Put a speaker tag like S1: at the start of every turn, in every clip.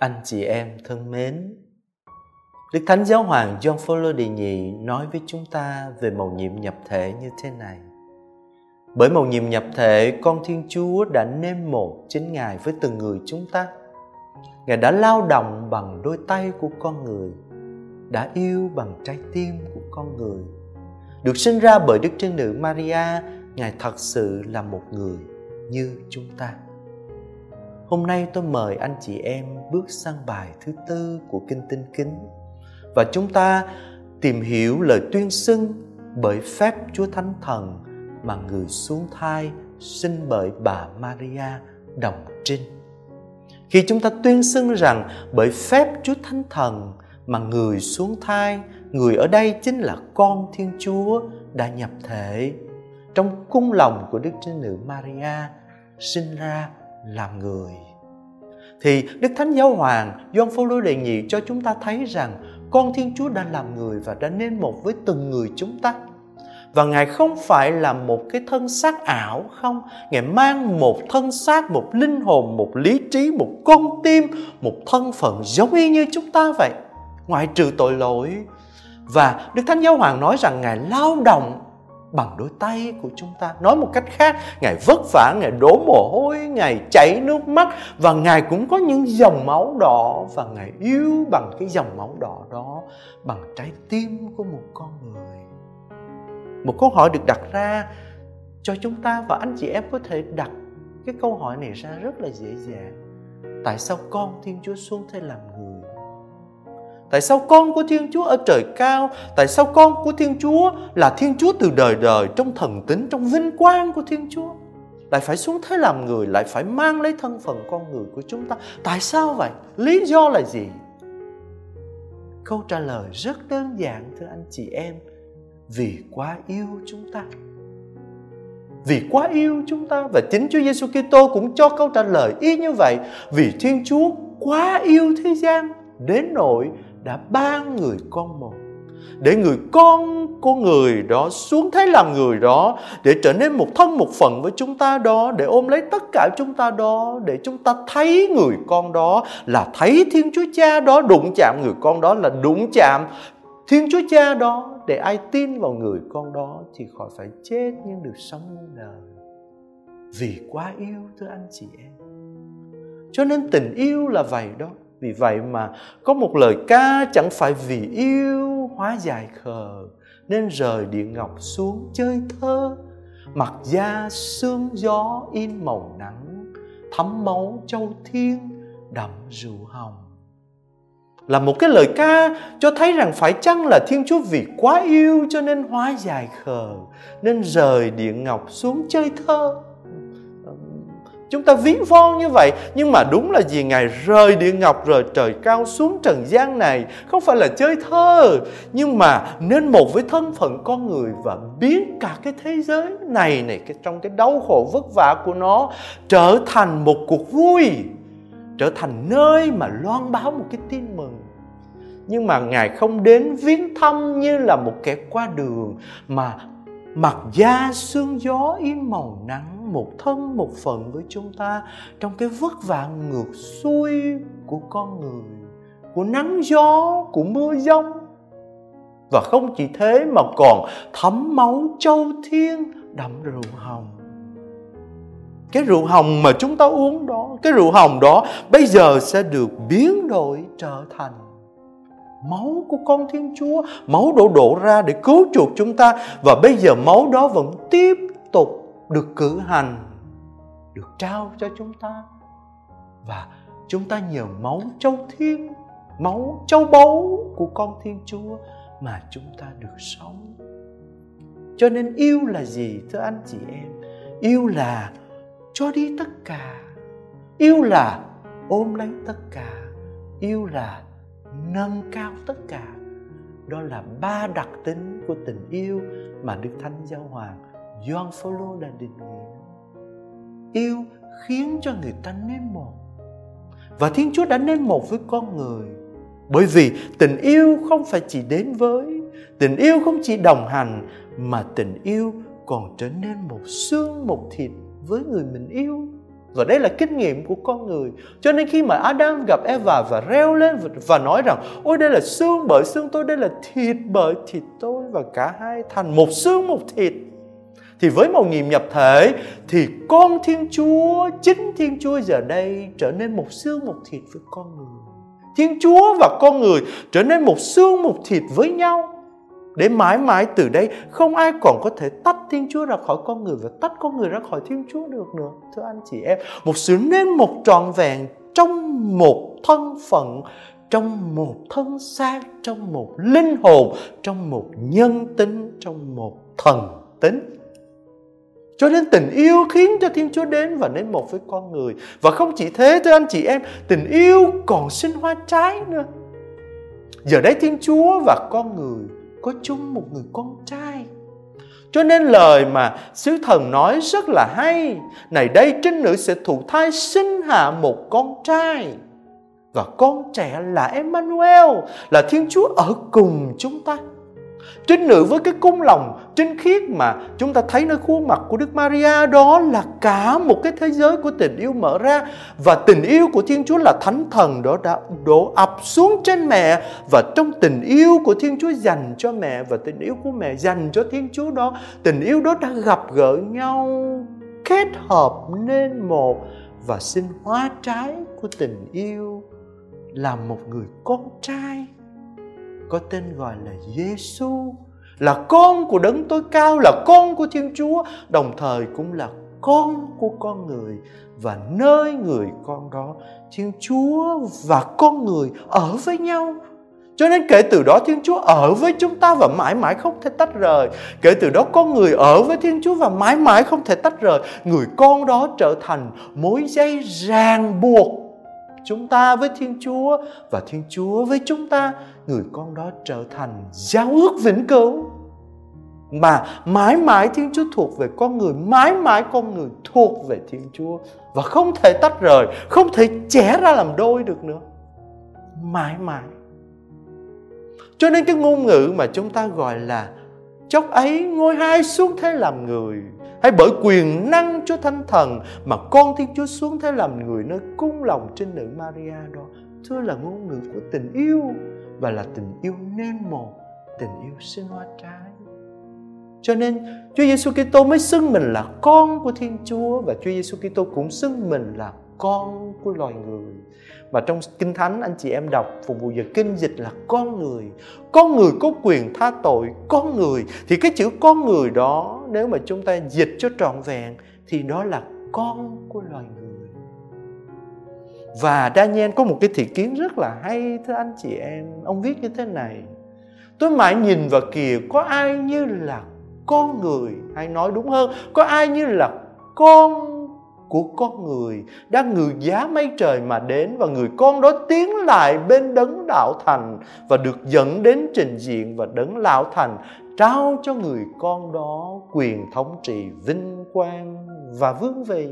S1: Anh chị em thân mến, Đức Thánh Giáo Hoàng John Paul Đệ Nhị nói với chúng ta về mầu nhiệm nhập thể như thế này. Bởi mầu nhiệm nhập thể, con Thiên Chúa đã nêm một chính Ngài với từng người chúng ta. Ngài đã lao động bằng đôi tay của con người, đã yêu bằng trái tim của con người. Được sinh ra bởi Đức Trinh Nữ Maria, Ngài thật sự là một người như chúng ta. Hôm nay tôi mời anh chị em bước sang bài thứ tư của Kinh Tinh Kính và chúng ta tìm hiểu lời tuyên xưng bởi phép Chúa Thánh Thần mà người xuống thai sinh bởi bà Maria đồng trinh. Khi chúng ta tuyên xưng rằng bởi phép Chúa Thánh Thần mà người xuống thai, người ở đây chính là con Thiên Chúa đã nhập thể trong cung lòng của Đức Trinh Nữ Maria sinh ra làm người. Thì Đức Thánh Giáo Hoàng Gioan Phaolô đề nghị cho chúng ta thấy rằng con Thiên Chúa đã làm người và đã nên một với từng người chúng ta. Và Ngài không phải là một cái thân xác ảo không. Ngài mang một thân xác, một linh hồn, một lý trí, một con tim Một thân phận giống y như chúng ta vậy. Ngoại trừ tội lỗi. Và Đức Thánh Giáo Hoàng nói rằng Ngài lao động bằng đôi tay của chúng ta. Nói một cách khác, ngài vất vả, ngài đổ mồ hôi, ngài chảy nước mắt và ngài cũng có những dòng máu đỏ và ngài yêu bằng cái dòng máu đỏ đó bằng trái tim của một con người. Một câu hỏi được đặt ra cho chúng ta và anh chị em có thể đặt cái câu hỏi này ra rất là dễ dàng. Tại sao con thiên chúa xuống thế làm người? Tại sao con của Thiên Chúa ở trời cao? Tại sao con của Thiên Chúa là Thiên Chúa từ đời đời trong thần tính, trong vinh quang của Thiên Chúa? Lại phải xuống thế làm người, lại phải mang lấy thân phận con người của chúng ta. Tại sao vậy? Lý do là gì? Câu trả lời rất đơn giản thưa anh chị em. Vì quá yêu chúng ta. Vì quá yêu chúng ta và chính Chúa Giêsu Kitô cũng cho câu trả lời y như vậy. Vì Thiên Chúa quá yêu thế gian đến nỗi đã ban người con một, để người con của người đó xuống thế làm người đó, để trở nên một thân một phần với chúng ta đó, để ôm lấy tất cả chúng ta đó, để chúng ta thấy người con đó là thấy thiên chúa cha đó, đụng chạm người con đó là đụng chạm thiên chúa cha đó. Để ai tin vào người con đó thì khỏi phải chết nhưng được sống muôn đời. Vì quá yêu, thưa anh chị em. Cho nên tình yêu là vậy đó vì vậy mà có một lời ca chẳng phải vì yêu hóa dài khờ, nên rời địa ngọc xuống chơi thơ. Mặc da sương gió in màu nắng thấm máu châu thiên đậm rượu hồng. Là một cái lời ca cho thấy rằng phải chăng là Thiên Chúa vì quá yêu cho nên hóa dài khờ, nên rời địa ngọc xuống chơi thơ. Chúng ta ví von như vậy. Nhưng mà đúng là gì Ngài rời địa ngọc rời trời cao xuống trần gian này. Không phải là chơi thơ. Nhưng mà nên một với thân phận con người Và biến cả cái thế giới này này, cái Trong cái đau khổ vất vả của nó, Trở thành một cuộc vui. Trở thành nơi mà loan báo một cái tin mừng. Nhưng mà ngài không đến viếng thăm như là một kẻ qua đường, mà mặc da sương gió yên màu nắng một thân, một phận với chúng ta trong cái vất vả ngược xuôi của con người, của nắng gió, của mưa giông. Và không chỉ thế mà còn thấm máu châu thiên đậm rượu hồng. Cái rượu hồng mà chúng ta uống đó, cái rượu hồng đó bây giờ sẽ được biến đổi trở thành máu của con thiên chúa, máu đổ đổ ra để cứu chuộc chúng ta. Và bây giờ máu đó vẫn tiếp tục được cử hành, được trao cho chúng ta. Và chúng ta nhờ máu châu thiên, máu châu báu của con thiên chúa mà chúng ta được sống. Cho nên yêu là gì, thưa anh chị em? Yêu là cho đi tất cả. Yêu là ôm lấy tất cả. Yêu là nâng cao tất cả. Đó là ba đặc tính của tình yêu mà đức thánh giáo hoàng John Phaolô đã định nghĩa. Yêu khiến cho người ta nên một. Và Thiên Chúa đã nên một với con người. Bởi vì tình yêu không phải chỉ đến với, tình yêu không chỉ đồng hành mà tình yêu còn trở nên một xương một thịt với người mình yêu. và đây là kinh nghiệm của con người cho nên khi mà Adam gặp Eva và reo lên và nói rằng ôi đây là xương bởi xương tôi đây là thịt bởi thịt tôi và cả hai thành một xương một thịt thì với màu nhiệm nhập thể thì con Thiên Chúa chính Thiên Chúa giờ đây trở nên một xương một thịt với con người Thiên Chúa và con người trở nên một xương một thịt với nhau để mãi mãi từ đây không ai còn có thể tách Thiên Chúa ra khỏi con người và tách con người ra khỏi Thiên Chúa được nữa. Thưa anh chị em, một sự nên một trọn vẹn trong một thân phận, trong một thân xác, trong một linh hồn, trong một nhân tính, trong một thần tính. Cho nên tình yêu khiến cho Thiên Chúa đến và đến một với con người. Và không chỉ thế thưa anh chị em, tình yêu còn sinh hoa trái nữa. Giờ đây Thiên Chúa và con người có chung một người con trai cho nên lời mà sứ thần nói rất là hay này đây trinh nữ sẽ thụ thai sinh hạ một con trai và con trẻ là Emmanuel là Thiên Chúa ở cùng chúng ta Trinh nữ với cái cung lòng trinh khiết mà chúng ta thấy nơi khuôn mặt của Đức Maria, đó là cả một cái thế giới của tình yêu mở ra. Và tình yêu của Thiên Chúa là thánh thần đó đã đổ ập xuống trên mẹ. Và trong tình yêu của Thiên Chúa dành cho mẹ và tình yêu của mẹ dành cho Thiên Chúa đó, tình yêu đó đã gặp gỡ nhau, kết hợp nên một. Và sinh hóa trái của tình yêu là một người con trai có tên gọi là Giêsu là con của đấng tối cao, là con của Thiên Chúa, đồng thời cũng là con của con người và nơi người con đó Thiên Chúa và con người ở với nhau cho nên kể từ đó Thiên Chúa ở với chúng ta và mãi mãi không thể tách rời. Kể từ đó con người ở với Thiên Chúa và mãi mãi không thể tách rời. Người con đó trở thành mối dây ràng buộc chúng ta với Thiên Chúa và Thiên Chúa với chúng ta, người con đó trở thành giao ước vĩnh cửu. Mà mãi mãi Thiên Chúa thuộc về con người, mãi mãi con người thuộc về Thiên Chúa và không thể tách rời, không thể chẻ ra làm đôi được nữa. Mãi mãi. Cho nên cái ngôn ngữ mà chúng ta gọi là chốc ấy ngôi hai xuống thế làm người hay bởi quyền năng Chúa Thánh Thần mà con Thiên Chúa xuống thế làm người nơi cung lòng trên nữ Maria đó. Thưa là ngôn ngữ của tình yêu và là tình yêu nên một, tình yêu sinh hoa trái. Cho nên Chúa Giêsu Kitô mới xưng mình là con của Thiên Chúa và Chúa Giêsu Kitô cũng xưng mình là con của loài người Và trong kinh thánh anh chị em đọc phục vụ giờ kinh dịch là con người con người có quyền tha tội con người thì cái chữ con người đó nếu mà chúng ta dịch cho trọn vẹn thì đó là con của loài người. Và Daniel có một cái thị kiến rất là hay, thưa anh chị em. Ông viết như thế này. Tôi mãi nhìn vào kìa, có ai như là con người? Hay nói đúng hơn, có ai như là con của con người đang ngự giá mây trời mà đến và người con đó tiến lại bên đấng đạo thành và được dẫn đến trình diện và đấng lão thành trao cho người con đó quyền thống trị vinh quang và vương vị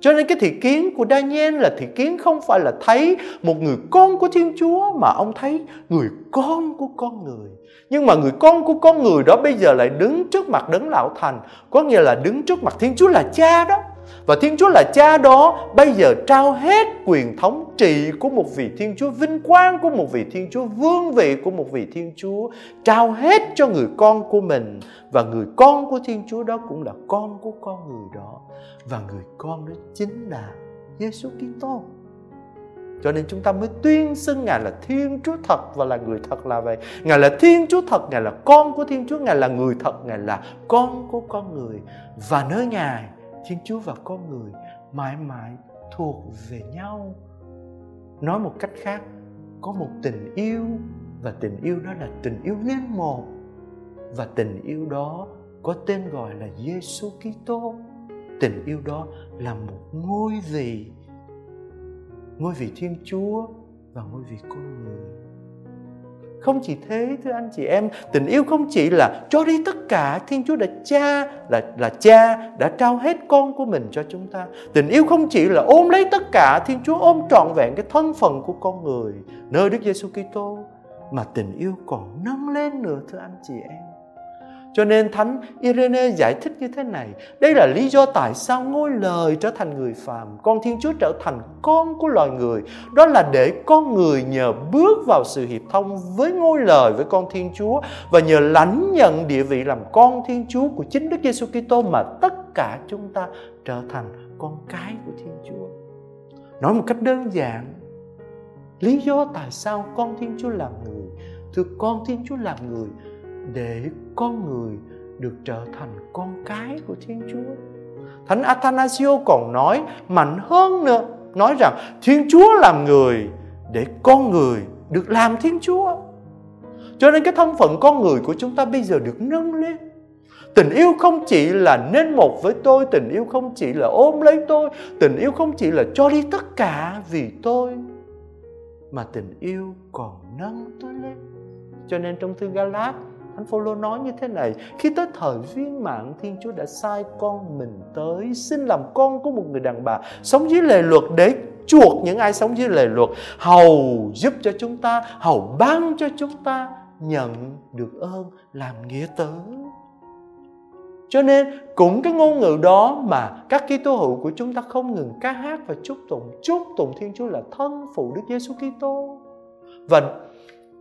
S1: cho nên cái thị kiến của Daniel là thị kiến không phải là thấy một người con của Thiên Chúa mà ông thấy người con của con người. Nhưng mà người con của con người đó bây giờ lại đứng trước mặt đấng lão thành, có nghĩa là đứng trước mặt Thiên Chúa là cha đó. Và Thiên Chúa là cha đó bây giờ trao hết quyền thống trị của một vị Thiên Chúa vinh quang của một vị Thiên Chúa vương vị của một vị Thiên Chúa trao hết cho người con của mình và người con của Thiên Chúa đó cũng là con của con người đó và người con đó chính là Giêsu Kitô. Cho nên chúng ta mới tuyên xưng Ngài là Thiên Chúa thật và là người thật là vậy. Ngài là Thiên Chúa thật, Ngài là con của Thiên Chúa, Ngài là người thật, Ngài là con của con người. Và nơi Ngài Thiên Chúa và con người mãi mãi thuộc về nhau. Nói một cách khác, có một tình yêu và tình yêu đó là tình yêu liên một. Và tình yêu đó có tên gọi là Giêsu Kitô. Tình yêu đó là một ngôi vị ngôi vị Thiên Chúa và ngôi vị con người không chỉ thế, thưa anh chị em, tình yêu không chỉ là cho đi tất cả, thiên chúa đã cha, là là cha, đã trao hết con của mình cho chúng ta. Tình yêu không chỉ là ôm lấy tất cả, thiên chúa ôm trọn vẹn cái thân phận của con người nơi đức giêsu kitô, mà tình yêu còn nâng lên nữa, thưa anh chị em cho nên Thánh Irene giải thích như thế này. Đây là lý do tại sao ngôi lời trở thành người phàm, con Thiên Chúa trở thành con của loài người. Đó là để con người nhờ bước vào sự hiệp thông với ngôi lời với con Thiên Chúa và nhờ lãnh nhận địa vị làm con Thiên Chúa của chính Đức Giêsu Kitô mà tất cả chúng ta trở thành con cái của Thiên Chúa. Nói một cách đơn giản, lý do tại sao con Thiên Chúa làm người, thưa con Thiên Chúa làm người để con người được trở thành con cái của Thiên Chúa. Thánh Athanasio còn nói mạnh hơn nữa, nói rằng Thiên Chúa làm người để con người được làm Thiên Chúa. Cho nên cái thân phận con người của chúng ta bây giờ được nâng lên. Tình yêu không chỉ là nên một với tôi, tình yêu không chỉ là ôm lấy tôi, tình yêu không chỉ là cho đi tất cả vì tôi, mà tình yêu còn nâng tôi lên. Cho nên trong thư Galat Thánh Phaolô nói như thế này, khi tới thời viên mạng Thiên Chúa đã sai con mình tới xin làm con của một người đàn bà sống dưới lề luật để chuộc những ai sống dưới lề luật, hầu giúp cho chúng ta, hầu ban cho chúng ta nhận được ơn làm nghĩa tử. Cho nên cũng cái ngôn ngữ đó mà các Kitô hữu của chúng ta không ngừng ca hát và chúc tụng, chúc tụng Thiên Chúa là thân phụ Đức Giêsu Kitô. Và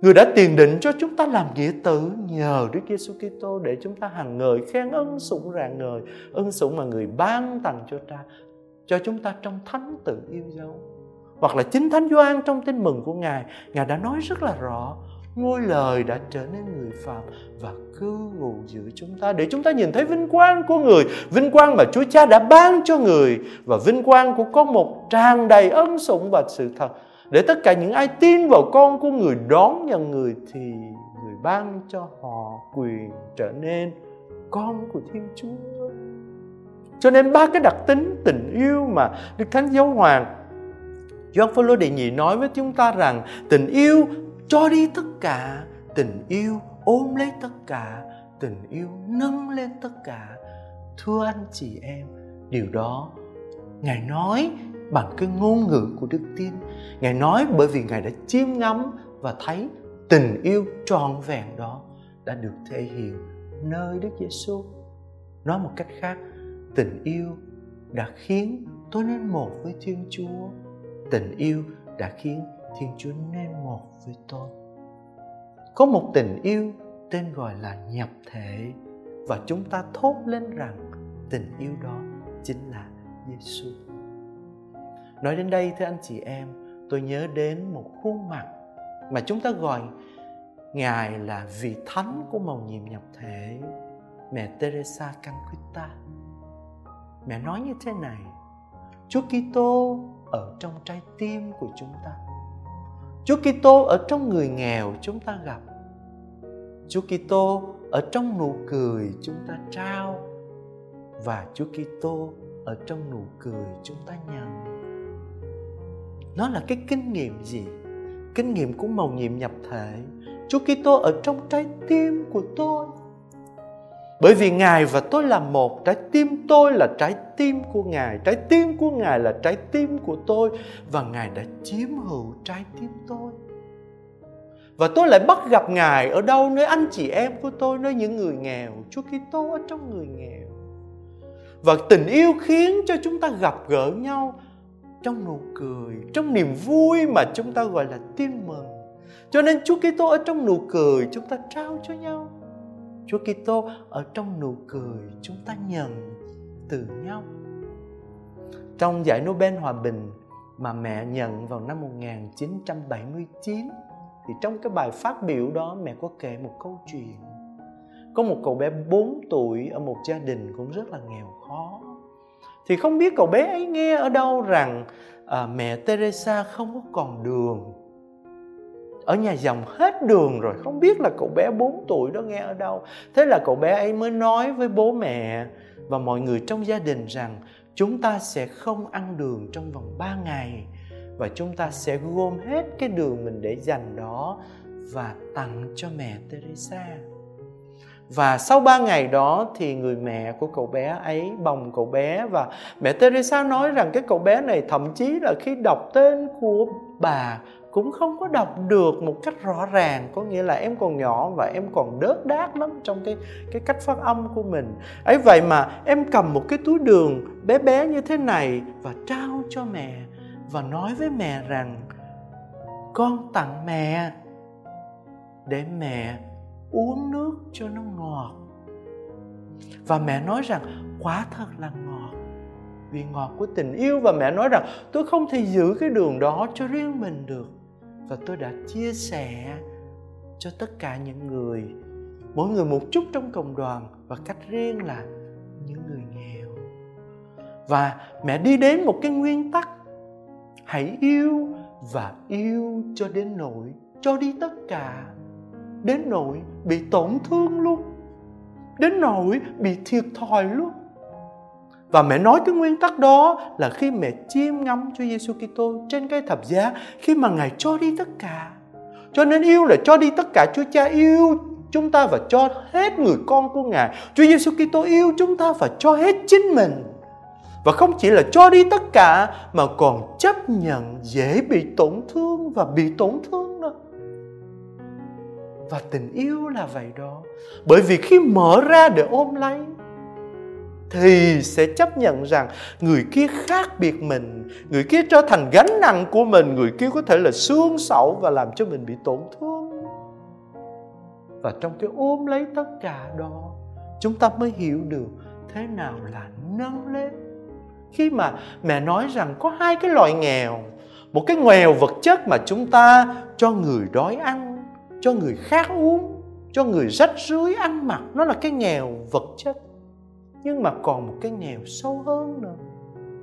S1: Người đã tiền định cho chúng ta làm nghĩa tử nhờ Đức Giêsu Kitô để chúng ta hàng ngời khen ân sủng rạng ngời, ân sủng mà người ban tặng cho ta cho chúng ta trong thánh tự yêu dấu. Hoặc là chính Thánh Gioan trong tin mừng của Ngài, Ngài đã nói rất là rõ, ngôi lời đã trở nên người phàm và cư ngụ giữa chúng ta để chúng ta nhìn thấy vinh quang của người, vinh quang mà Chúa Cha đã ban cho người và vinh quang của con một tràn đầy ân sủng và sự thật để tất cả những ai tin vào con của người đón nhận người thì người ban cho họ quyền trở nên con của Thiên Chúa. Cho nên ba cái đặc tính tình yêu mà Đức Thánh Giáo Hoàng Gioan Phaolô đệ nhị nói với chúng ta rằng tình yêu cho đi tất cả, tình yêu ôm lấy tất cả, tình yêu nâng lên tất cả. Thưa anh chị em, điều đó Ngài nói bằng cái ngôn ngữ của đức tin. Ngài nói bởi vì ngài đã chiêm ngắm và thấy tình yêu trọn vẹn đó đã được thể hiện nơi đức giêsu. Nói một cách khác, tình yêu đã khiến tôi nên một với thiên chúa. Tình yêu đã khiến thiên chúa nên một với tôi. Có một tình yêu tên gọi là nhập thể và chúng ta thốt lên rằng tình yêu đó chính là Giêsu. Nói đến đây thưa anh chị em, tôi nhớ đến một khuôn mặt mà chúng ta gọi Ngài là vị thánh của màu nhiệm nhập thể, mẹ Teresa Calcutta. Mẹ nói như thế này, Chúa Kitô ở trong trái tim của chúng ta. Chúa Kitô ở trong người nghèo chúng ta gặp. Chúa Kitô ở trong nụ cười chúng ta trao và Chúa Kitô ở trong nụ cười chúng ta nhận nó là cái kinh nghiệm gì? Kinh nghiệm của màu nhiệm nhập thể. Chúa Kitô ở trong trái tim của tôi. Bởi vì Ngài và tôi là một, Trái tim tôi là trái tim của Ngài, Trái tim của Ngài là trái tim của tôi, Và Ngài đã chiếm hữu trái tim tôi. Và tôi lại bắt gặp Ngài ở đâu Nơi anh chị em của tôi, Nơi những người nghèo. Chúa Kitô ở trong người nghèo. Và tình yêu khiến cho chúng ta gặp gỡ nhau trong nụ cười, trong niềm vui mà chúng ta gọi là tin mừng. Cho nên Chúa Kitô ở trong nụ cười chúng ta trao cho nhau. Chúa Kitô ở trong nụ cười chúng ta nhận từ nhau. Trong giải Nobel Hòa Bình mà mẹ nhận vào năm 1979 thì trong cái bài phát biểu đó mẹ có kể một câu chuyện. Có một cậu bé 4 tuổi ở một gia đình cũng rất là nghèo khó thì không biết cậu bé ấy nghe ở đâu rằng à, mẹ Teresa không có còn đường. Ở nhà dòng hết đường rồi không biết là cậu bé 4 tuổi đó nghe ở đâu. Thế là cậu bé ấy mới nói với bố mẹ và mọi người trong gia đình rằng chúng ta sẽ không ăn đường trong vòng 3 ngày và chúng ta sẽ gom hết cái đường mình để dành đó và tặng cho mẹ Teresa và sau ba ngày đó thì người mẹ của cậu bé ấy bồng cậu bé và mẹ Teresa nói rằng cái cậu bé này thậm chí là khi đọc tên của bà cũng không có đọc được một cách rõ ràng. Có nghĩa là em còn nhỏ và em còn đớt đát lắm trong cái cái cách phát âm của mình. Ấy, vậy mà em cầm một cái túi đường bé bé như thế này và trao cho mẹ và nói với mẹ rằng, con tặng mẹ để mẹ uống nước cho nó ngọt. Và mẹ nói rằng quá thật là ngọt. Vì ngọt của tình yêu và mẹ nói rằng, tôi không thể giữ cái đường đó cho riêng mình được. Và tôi đã chia sẻ cho tất cả những người, mỗi người một chút trong cộng đoàn và cách riêng là những người nghèo. Và mẹ đi đến một cái nguyên tắc, hãy yêu và yêu cho đến nỗi cho đi tất cả đến nỗi bị tổn thương luôn đến nỗi bị thiệt thòi luôn và mẹ nói cái nguyên tắc đó là khi mẹ chiêm ngắm Chúa Giêsu Kitô trên cái thập giá, khi mà Ngài cho đi tất cả. Cho nên yêu là cho đi tất cả Chúa Cha yêu chúng ta và cho hết người con của Ngài. Chúa Giêsu Kitô yêu chúng ta và cho hết chính mình. Và không chỉ là cho đi tất cả, mà còn chấp nhận dễ bị tổn thương và bị tổn thương. Và tình yêu là vậy đó. Bởi vì khi mở ra để ôm lấy, thì sẽ chấp nhận rằng người kia khác biệt mình, người kia trở thành gánh nặng của mình, người kia có thể là xương sẩu và làm cho mình bị tổn thương và trong cái ôm lấy tất cả đó, chúng ta mới hiểu được thế nào là nâng lên khi mà mẹ nói rằng có hai cái loại nghèo, một cái nghèo vật chất mà chúng ta cho người đói ăn cho người khác uống cho người rách rưới ăn mặc nó là cái nghèo vật chất nhưng mà còn một cái nghèo sâu hơn nữa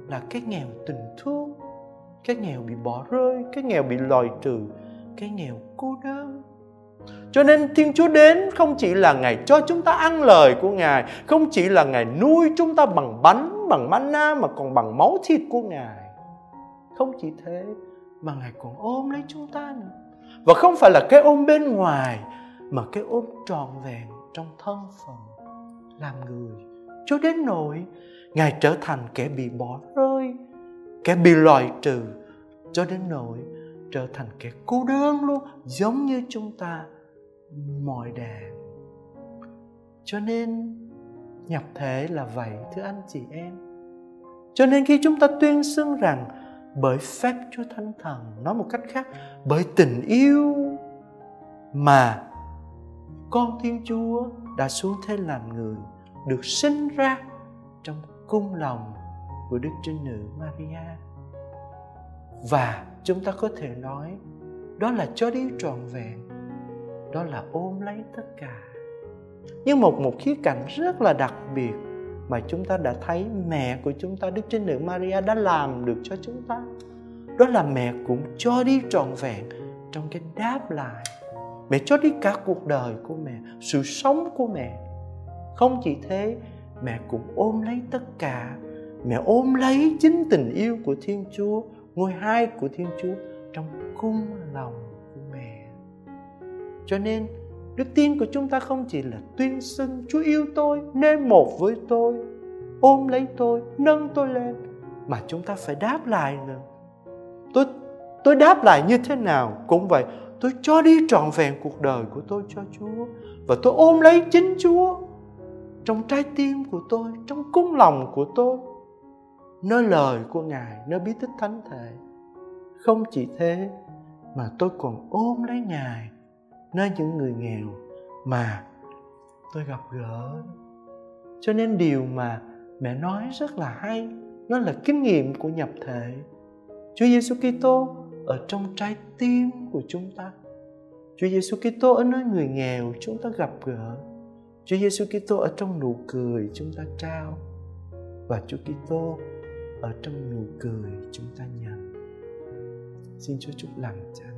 S1: là cái nghèo tình thương cái nghèo bị bỏ rơi cái nghèo bị lòi trừ cái nghèo cô đơn cho nên Thiên Chúa đến không chỉ là Ngài cho chúng ta ăn lời của Ngài, không chỉ là Ngài nuôi chúng ta bằng bánh, bằng manna mà còn bằng máu thịt của Ngài. Không chỉ thế mà Ngài còn ôm lấy chúng ta nữa. Và không phải là cái ôm bên ngoài, mà cái ôm trọn vẹn trong thân phận, làm người. Cho đến nỗi ngài trở thành kẻ bị bỏ rơi, kẻ bị loại trừ. Cho đến nỗi trở thành kẻ cô đơn luôn, giống như chúng ta, mọi đàn. Cho nên, nhập thể là vậy, thưa anh chị em. Cho nên khi chúng ta tuyên xưng rằng bởi phép Chúa Thánh Thần nói một cách khác bởi tình yêu mà con Thiên Chúa đã xuống thế làm người được sinh ra trong cung lòng của Đức Trinh Nữ Maria. Và chúng ta có thể nói đó là cho đi trọn vẹn, đó là ôm lấy tất cả. Nhưng một một khía cạnh rất là đặc biệt mà chúng ta đã thấy mẹ của chúng ta Đức Trinh Nữ Maria đã làm được cho chúng ta. Đó là mẹ cũng cho đi trọn vẹn trong cái đáp lại. Mẹ cho đi cả cuộc đời của mẹ, sự sống của mẹ không chỉ thế mẹ cũng ôm lấy tất cả mẹ ôm lấy chính tình yêu của thiên chúa ngôi hai của thiên chúa trong cung lòng của mẹ cho nên đức tin của chúng ta không chỉ là tuyên xưng chúa yêu tôi, nên một với tôi, ôm lấy tôi, nâng tôi lên, mà chúng ta phải đáp lại nữa. Tôi tôi đáp lại như thế nào? Cũng vậy, tôi cho đi trọn vẹn cuộc đời của tôi cho chúa, và tôi ôm lấy chính chúa trong trái tim của tôi, trong cung lòng của tôi, nơi lời của ngài, nơi bí tích thánh thể. Không chỉ thế, mà tôi còn ôm lấy ngài nơi những người nghèo mà tôi gặp gỡ cho nên điều mà mẹ nói rất là hay, nó là kinh nghiệm của nhập thể Chúa Giêsu Kitô ở trong trái tim của chúng ta Chúa Giêsu Kitô ở nơi người nghèo chúng ta gặp gỡ Chúa Giêsu Kitô ở trong nụ cười chúng ta trao và Chúa Kitô ở trong nụ cười chúng ta nhận. Xin Chúa chúc lành cha.